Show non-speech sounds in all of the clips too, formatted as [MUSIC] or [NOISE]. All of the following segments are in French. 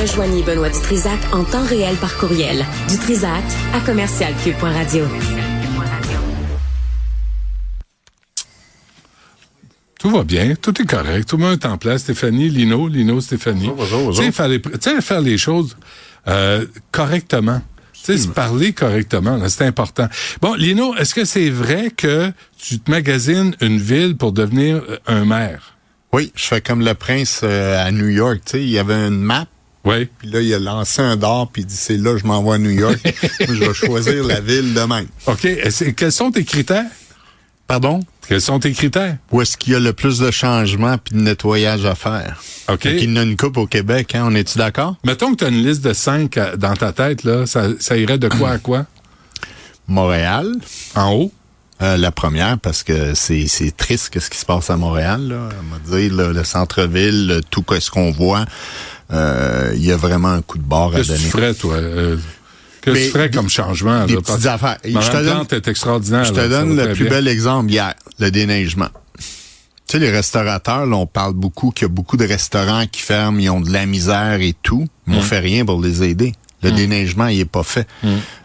Rejoignez Benoît Dutrisac en temps réel par courriel. Dutrisac à commercialcube.radio. Tout va bien, tout est correct, tout le monde est en place. Stéphanie, Lino, Lino, Stéphanie. Bonjour, bonjour, Tu sais, faire les, tu sais, faire les choses euh, correctement. Tu sais, se parler correctement, c'est important. Bon, Lino, est-ce que c'est vrai que tu te magasines une ville pour devenir euh, un maire? Oui, je fais comme le prince euh, à New York. Tu sais, il y avait une map, Oui. puis là, il a lancé un d'or, puis il dit, c'est là, je m'envoie à New York. [LAUGHS] Moi, je vais choisir la ville de même. OK. Quels sont tes critères? Pardon? Quels sont tes critères? Où est-ce qu'il y a le plus de changements puis de nettoyage à faire? OK. Fait qu'il y en a une coupe au Québec, hein? On est-tu d'accord? Mettons que tu as une liste de cinq dans ta tête, là, ça, ça irait de quoi à quoi? [CLEARS THROAT] Montréal, En haut? euh, la première, parce que c'est, c'est triste ce qui se passe à Montréal, là. On va dire, là, le centre-ville, le- tout ce qu'on voit, euh, il y a vraiment un coup de bord à Qu'est-ce que donner. tu ferais, toi? Euh, Qu'est-ce que tu ferais des- comme changement? des là? petites affaires. Je te donne- est extraordinaire. Je te là, donne le plus bien. bel exemple hier, le déneigement. Tu sais, les restaurateurs, là, on parle beaucoup qu'il y a beaucoup de restaurants qui ferment, ils ont de la misère et tout, mais on fait rien pour les aider. Le déneigement, il est pas fait.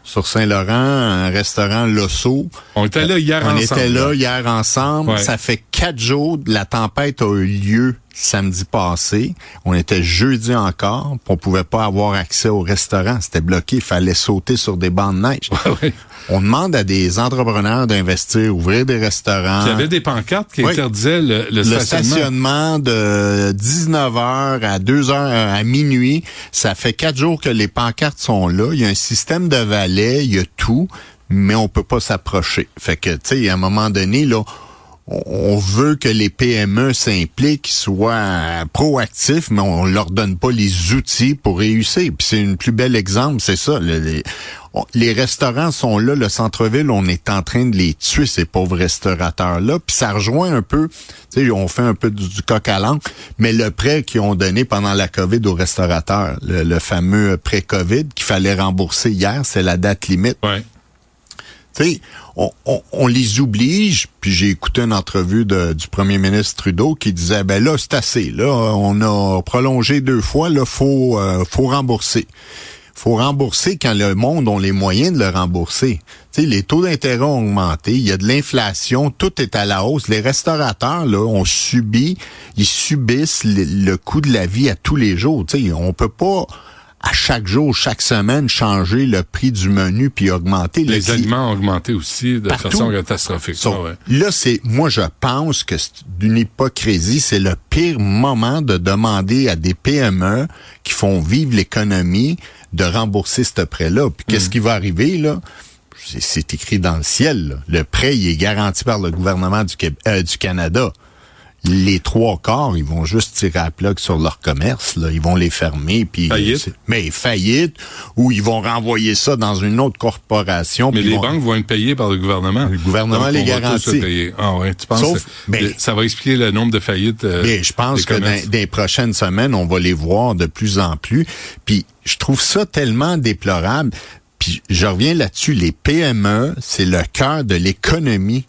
Sur Saint-Laurent, un restaurant Losso, On était là hier on ensemble. était là hier ensemble. Ouais. Ça fait quatre jours. La tempête a eu lieu samedi passé. On était jeudi encore. On pouvait pas avoir accès au restaurant. C'était bloqué. Il fallait sauter sur des bancs de neige. Ouais. On demande à des entrepreneurs d'investir, ouvrir des restaurants. Il y avait des pancartes qui Oui. interdisaient le, le le stationnement. stationnement de 19h à 2h à minuit, ça fait quatre jours que les pancartes sont là. Il y a un système de valets, il y a tout, mais on peut pas s'approcher. Fait que, tu sais, à un moment donné, là, on- veut que les PME s'impliquent, soient proactifs, mais on leur donne pas les outils pour réussir. Puis c'est une plus bel exemple, c'est ça. le- les, restaurants sont là, le centre-ville, on est en train de les tuer, ces pauvres restaurateurs-là. Puis ça rejoint un peu, tu sais, on fait un peu du, du coq à l'âne, mais le prêt qu'ils ont donné pendant la COVID aux restaurateurs, le, le fameux prêt COVID qu'il fallait rembourser hier, c'est la date limite. Ouais. Tu sais, on, les oblige, puis j'ai écouté une entrevue du premier ministre Trudeau qui disait, ben là, c'est assez, là, on a prolongé deux fois, là, faut, euh, faut rembourser. faut rembourser quand le monde a les moyens de le rembourser. Tu sais, les taux d'intérêt ont augmenté, il y a de l'inflation, tout est à la hausse. Les restaurateurs, là, ont subi, ils subissent le, le coût de la vie à tous les jours. Tu sais, on peut pas à chaque jour, chaque semaine, changer le prix du menu puis augmenter le Les cli- aliments ont augmenté aussi de Partout. façon catastrophique. So, Ah ouais. Là, c'est, moi, je pense que c'est d'une hypocrisie. C'est le pire moment de demander à des PME qui font vivre l'économie de rembourser ce prêt-là. Puis Mm. qu'est-ce qui va arriver, là? C'est, c'est écrit dans le ciel. là. Le prêt, il est garanti par le gouvernement du, Québec- euh, du Canada. Les trois quarts, ils vont juste tirer à plug sur leur commerce. Là. Ils vont les fermer. Puis, Faillite. mais faillite, ou ils vont renvoyer ça dans une autre corporation. Mais les vont- banques vont être payées par le gouvernement. Le gouvernement Donc, les garantit. Ah ouais, tu penses Sauf- mais- ça va expliquer le nombre de faillites euh, Mais je pense des que dans les prochaines semaines, on va les voir de plus en plus. Puis je trouve ça tellement déplorable. Puis je reviens là-dessus, les PME, c'est le cœur de l'économie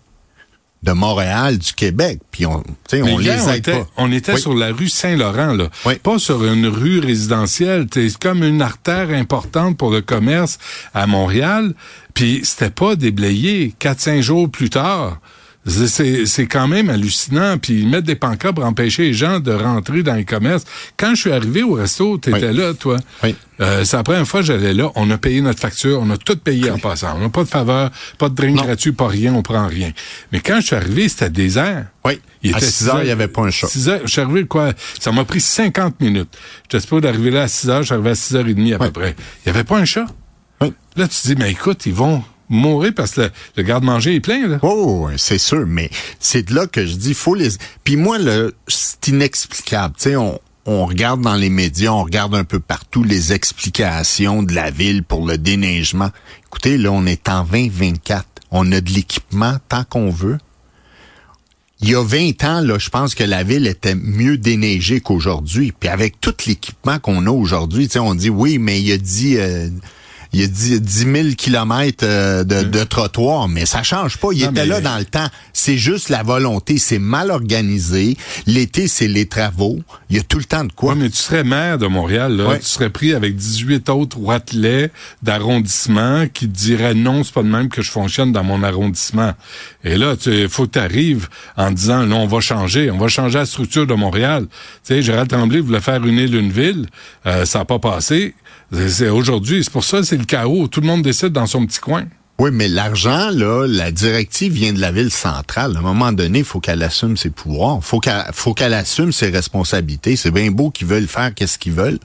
de Montréal, du Québec. Puis on, tu sais, Mais on les aide était, pas. on était Oui. sur la rue Saint-Laurent, là. Oui. Pas sur une rue résidentielle. C'est comme une artère importante pour le commerce à Montréal. Puis c'était pas déblayé. Quatre, cinq jours plus tard. C'est- quand même hallucinant. Puis ils mettent des pancartes pour empêcher les gens de rentrer dans les commerces. Quand je suis arrivé au resto, tu étais Oui. là, toi. Oui. Euh, c'est la première fois que j'allais là. On a payé notre facture. On a tout payé en passant. On n'a pas de faveur, pas de drink Non. gratuit, pas rien. On prend rien. Mais quand je suis arrivé, c'était désert. Oui. Il à était 6 heures, il n'y avait pas un chat. 6 heures, je suis arrivé, quoi, ça m'a pris 50 minutes. J'espère d'arriver là à 6 heures, je suis arrivé à 6 heures et demie à peu près. Il n'y avait pas un chat? Oui. Là, tu te dis, mais écoute, ils vont mourir parce que le, garde-manger est plein, là. Oh, oui, c'est sûr, mais c'est de là que je dis, faut les. Puis moi, c'est inexplicable. Tu sais, on, on regarde dans les médias, on regarde un peu partout les explications de la ville pour le déneigement. Écoutez, là, on est en 2024. On a de l'équipement tant qu'on veut. Il y a 20 ans, là, je pense que la ville était mieux déneigée qu'aujourd'hui. Puis avec tout l'équipement qu'on a aujourd'hui, on dit oui, mais il a dit euh, il y a 10, 000 kilomètres euh, de, de trottoir, mais ça change pas. Il était là dans le temps. C'est juste la volonté. C'est mal organisé. L'été, c'est les travaux. Il y a tout le temps de quoi. mais tu serais maire de Montréal, là. Tu serais pris avec 18 autres roitelets d'arrondissement qui te diraient non, c'est pas de même que je fonctionne dans mon arrondissement. Et là, il faut que tu arrives en disant, non, on va changer. On va changer la structure de Montréal. Tu sais, Gérald Tremblay voulait faire une île, une ville. Euh, ça n'a pas passé. C'est aujourd'hui. C'est pour ça c'est le chaos. Tout le monde décide dans son petit coin. Oui, mais l'argent, la directive vient de la ville centrale. À un moment donné, il faut qu'elle assume ses pouvoirs. Faut faut qu'elle assume ses responsabilités. C'est bien beau qu'ils veulent faire qu'est-ce qu'ils veulent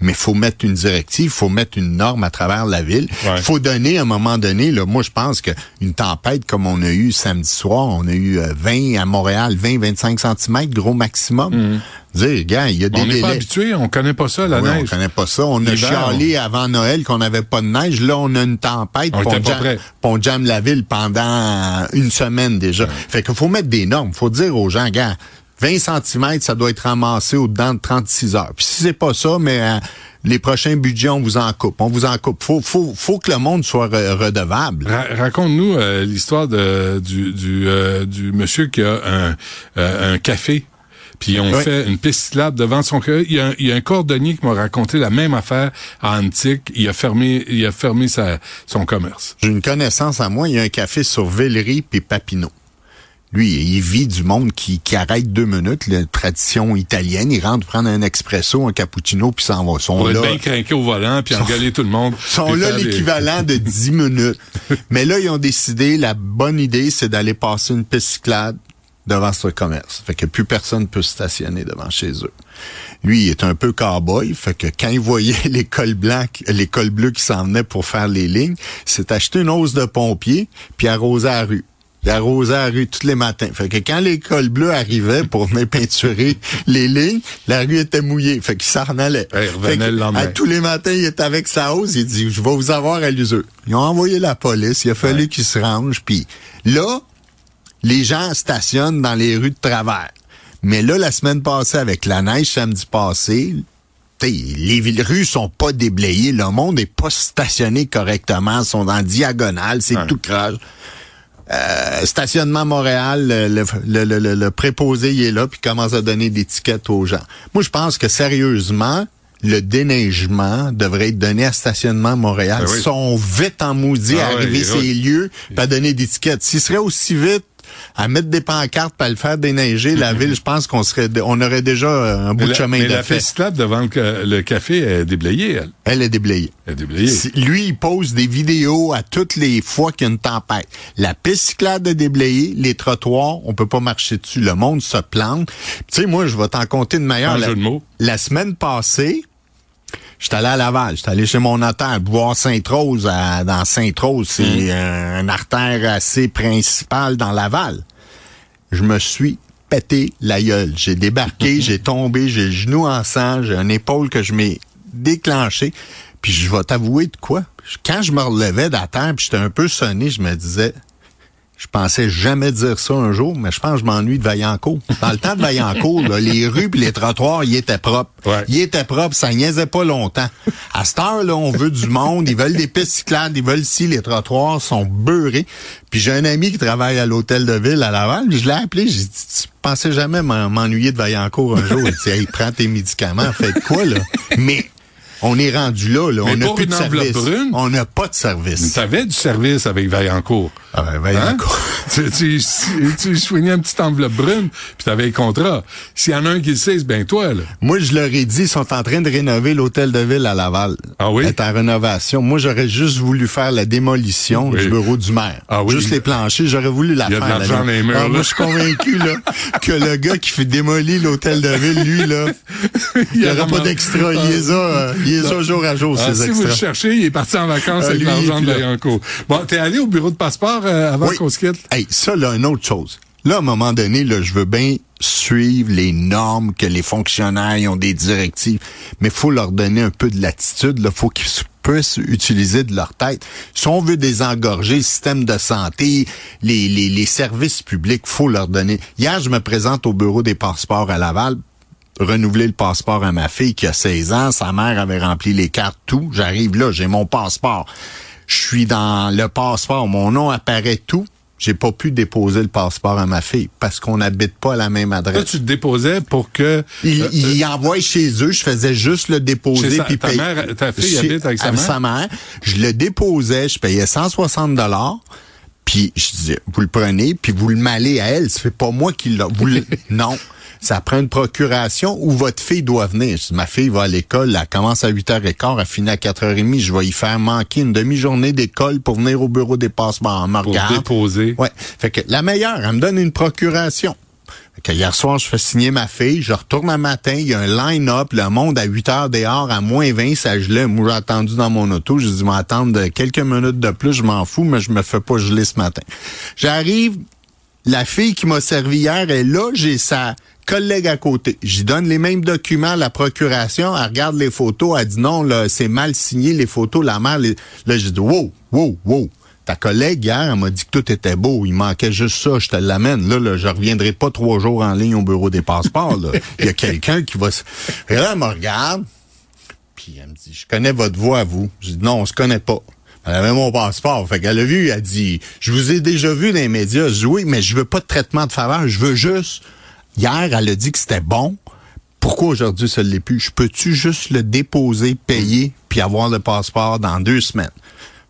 mais faut mettre une directive, faut mettre une norme à travers la ville. Il faut donner à un moment donné, là, moi je pense qu'une tempête comme on a eu samedi soir, on a eu 20 euh, à Montréal, 20-25 cm, gros maximum. Mhm. Dire, gars, il y a des On n'est pas habitué, on connaît pas ça, la neige. On connaît pas ça. On a chialé avant Noël qu'on n'avait pas de neige. Là, on a une tempête. On, on, jam, la ville pendant une semaine déjà. Fait qu'il faut mettre des normes. faut dire aux gens, gars, 20 cm, ça doit être ramassé au-dedans de 36 heures. Puis si c'est pas ça, mais euh, les prochains budgets, on vous en coupe. On vous en coupe. Faut, faut, faut que le monde soit redevable. Raconte-nous euh, l'histoire de, du, du, euh, du monsieur qui a un, un café puis on fait une piste cyclable devant son il y, a un, il y a un cordonnier qui m'a raconté la même affaire à Antique. Il a fermé, il a fermé sa, son commerce. J'ai une connaissance à moi. Il y a un café sur Villery puis Papineau. Lui, il vit du monde qui, qui arrête deux minutes, la tradition italienne. Il rentre prendre un expresso, un cappuccino, puis s'en va. Sont Pour là, être bien au volant, puis engueuler tout le monde. [LAUGHS] sont là l'équivalent de [LAUGHS] dix minutes. Mais là, ils ont décidé, la bonne idée, c'est d'aller passer une piste cyclable devant ce commerce. Fait que plus personne peut stationner devant chez eux. Lui, il est un peu cowboy, fait que quand il voyait [LAUGHS] l'école blanche, l'école bleue qui s'en venait pour faire les lignes, s'est acheté une hausse de pompier, puis arrosé la rue. Il arrosait la rue tous les matins. Fait que quand l'école bleue arrivait pour venir peinturer les lignes, la rue était mouillée. Fait qu'il s'en allait. À, tous les matins, il était avec sa hausse. Il dit, je vais vous avoir à l'usure. Ils ont envoyé la police. Il a fallu qu'ils se rangent. Puis là, les gens stationnent dans les rues de travers. Mais là, la semaine passée, avec la neige samedi passé, les rues sont pas déblayées, le monde n'est pas stationné correctement, sont en diagonale, c'est tout crage. Euh, stationnement Montréal, le, le, le, préposé il est là, puis commence à donner des tickets aux gens. Moi, je pense que sérieusement, le déneigement devrait être donné à Stationnement Montréal. Ben Ils sont vite en maudit à ah arriver ces lieux, pas donner des tickets. S'ils seraient aussi vite à mettre des pancartes pour le faire déneiger la ville, je pense qu'on serait, on aurait déjà euh, un bout de chemin mais de la fait. la devant le, café est déblayée, elle. Elle est déblayée. Elle est déblayée. Lui, il pose des vidéos à toutes les fois qu'il y a une tempête. La piste cyclable est déblayée, les trottoirs, on peut pas marcher dessus. Le monde se plante. Tu sais, moi, je vais t'en compter de meilleur. La, la semaine passée, J'étais allé à Laval, j'étais allé chez mon notaire, boire Sainte-Rose, dans Sainte-Rose, c'est mm. une artère assez principale dans Laval. Je me suis pété la gueule. J'ai débarqué, [LAUGHS] j'ai tombé, j'ai le genou en sang, j'ai une épaule que je m'ai déclenché. Puis je vais t'avouer de quoi? Quand je me relevais de la terre, puis j'étais un peu sonné, je me disais, je pensais jamais dire ça un jour, mais je pense que je m'ennuie de Vaillancourt. Dans le temps de Vaillancourt, les rues et les trottoirs, ils étaient propres. Ils étaient propres, ça niaisait pas longtemps. À cette heure-là, on veut du monde, ils veulent des pistes cyclables, ils veulent si les trottoirs sont beurrés. Puis j'ai un ami qui travaille à l'hôtel de ville à Laval, je l'ai appelé, j'ai dit, tu pensais jamais m'ennuyer de Vaillancourt un jour? Il dit, hey, prends tes médicaments, fais quoi, là? Mais on est rendu là, là. on n'a plus de service. Brune, on n'a pas de service. Tu avais du service avec Vaillancourt. Ah ben, Vaillancourt. Hein? tu, tu, tu soignais une petite enveloppe brune, puis tu avais le contrat. S'il y en a un qui le sait, c'est bien toi, là. Moi, je leur ai dit, ils sont en train de rénover l'hôtel de ville à Laval. Ah oui? est en rénovation. Moi, j'aurais juste voulu faire la démolition du bureau du maire. Ah oui? Juste les planchers, j'aurais voulu la faire. Il y a de l'argent les murs, ah, Moi, je suis convaincu, là, que le gars qui fait démolir l'hôtel de ville, lui, là, [LAUGHS] il n'y aura pas d'extra. Il il est ça jour à jour, ah, Si vous le cherchez, il est parti en vacances avec l'argent de Vaillancourt. Bon, t'es allé au bureau de passeport euh, avant qu'on se quitte? Hey, ça, là, une autre chose. Là, à un moment donné, là, je veux bien suivre les normes, que les fonctionnaires ont des directives, mais faut leur donner un peu de latitude. Il faut qu'ils puissent utiliser de leur tête. Si on veut désengorger le système de santé, les, les, les services publics, faut leur donner. Hier, je me présente au bureau des passeports à Laval renouveler le passeport à ma fille qui a 16 ans. Sa mère avait rempli les cartes, tout. J'arrive là, j'ai mon passeport. Je suis dans le passeport, mon nom apparaît tout. J'ai pas pu déposer le passeport à ma fille parce qu'on n'habite pas à la même adresse. Là, tu le déposais pour que... Il, euh, il euh, envoie chez eux, je faisais juste le déposer. puis ta, mère, ta fille habite avec sa mère? sa mère? Je le déposais, je payais 160 dollars. Puis je disais, vous le prenez, puis vous le malez à elle. C'est pas moi qui l'a. Vous [LAUGHS] non ça prend une procuration où votre fille doit venir. ma fille va à l'école, elle commence à 8h15, elle finit à 4h30, je vais y faire manquer une demi-journée d'école pour venir au bureau des passeports. Pour déposer. Ouais. Fait que la meilleure, elle me donne une procuration. Que hier soir, je fais signer ma fille, je retourne un matin, il y a un line-up, le monde à 8 heures dehors, à moins 20, ça gelait. Moi, j'ai attendu dans mon auto, j'ai dit, m'attendre quelques minutes de plus, je m'en fous, mais je me fais pas geler ce matin. J'arrive, la fille qui m'a servi hier est là, j'ai sa collègue à côté. J'y donne les mêmes documents à la procuration. Elle regarde les photos. Elle dit non, là, c'est mal signé les photos. La mère, les... là, j'ai dit wow, wow, wow. Ta collègue hier, elle m'a dit que tout était beau. Il manquait juste ça. Je te l'amène. Là, là, je reviendrai pas trois jours en ligne au bureau des passeports. Là. [LAUGHS] Il y a quelqu'un qui va. Et là, elle me regarde. Puis elle me dit, je connais votre voix à vous. Je dis non, on se connaît pas. Elle avait mon passeport. Fait qu'elle a vu, elle a dit, je vous ai déjà vu dans les médias. Oui, mais je veux pas de traitement de faveur. Je veux juste Hier, elle a dit que c'était bon. Pourquoi aujourd'hui ça ne l'est plus? Je peux-tu juste le déposer, payer, puis avoir le passeport dans deux semaines?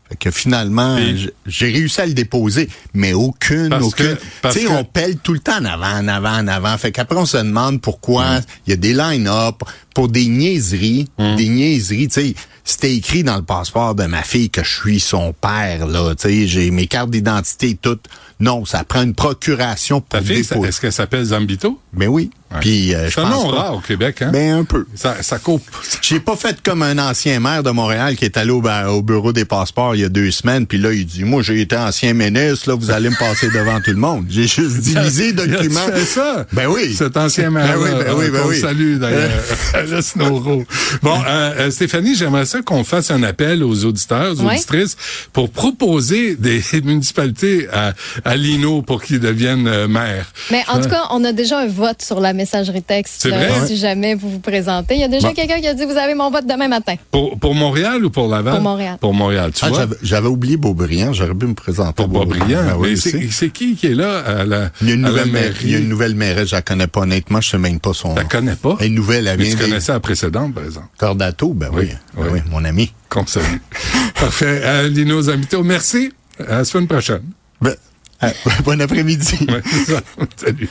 Fait que finalement, j'ai réussi à le déposer, mais aucune, aucune. Tu sais, on pèle tout le temps en avant, en avant, en avant. Fait qu'après, on se demande pourquoi il y a des line-up pour des niaiseries, hum. des niaiseries, tu sais c'était écrit dans le passeport de ma fille que je suis son père, là. Tu sais, j'ai mes cartes d'identité toutes. Non, ça prend une procuration pour Ta fille, est-ce qu'elle s'appelle Zambito? Ben oui. Puis, euh, c'est un nom rare au Québec, hein? Ben un peu. Ça, ça coupe. J'ai pas fait comme un ancien maire de Montréal qui est allé au, au, bureau des passeports il y a deux semaines, puis là, il dit, moi, j'ai été ancien ministre, là, vous allez me passer devant tout le monde. J'ai juste divisé [LAUGHS] documents. C'est ça? Ben oui. Cet ancien maire. Ben oui, ben oui, ben oui. Salut, d'ailleurs. [LAUGHS] bon, euh, euh, Stéphanie, j'aimerais ça qu'on fasse un appel aux auditeurs, aux auditrices, pour proposer des [LAUGHS] municipalités à, à Lino pour qu'ils deviennent euh, maires. Mais en tout cas, on a déjà un vote sur la messagerie texte. Si jamais vous vous présentez. Il y a déjà quelqu'un qui a dit, vous avez mon vote demain matin. Pour, pour Montréal ou pour Laval? Pour Montréal. Pour Montréal, tu ah, vois? J'avais oublié Beaubriand. J'aurais pu me présenter. Pour Beaubriand. Ah oui, c'est qui qui est là à la, il y a une nouvelle mairie? Il y a une nouvelle mairesse. Je la connais pas honnêtement. Je sais même pas son nom. Je la connais pas? Une nouvelle, elle Mais tu connaissais la précédente, par exemple? Cordato, ben oui. Oui, oui. mon ami. Qu'on salue. [LAUGHS] Parfait. Euh, Lino Zamito, merci. À la semaine prochaine. Ben, [LAUGHS] bon après-midi. [LAUGHS] Salut.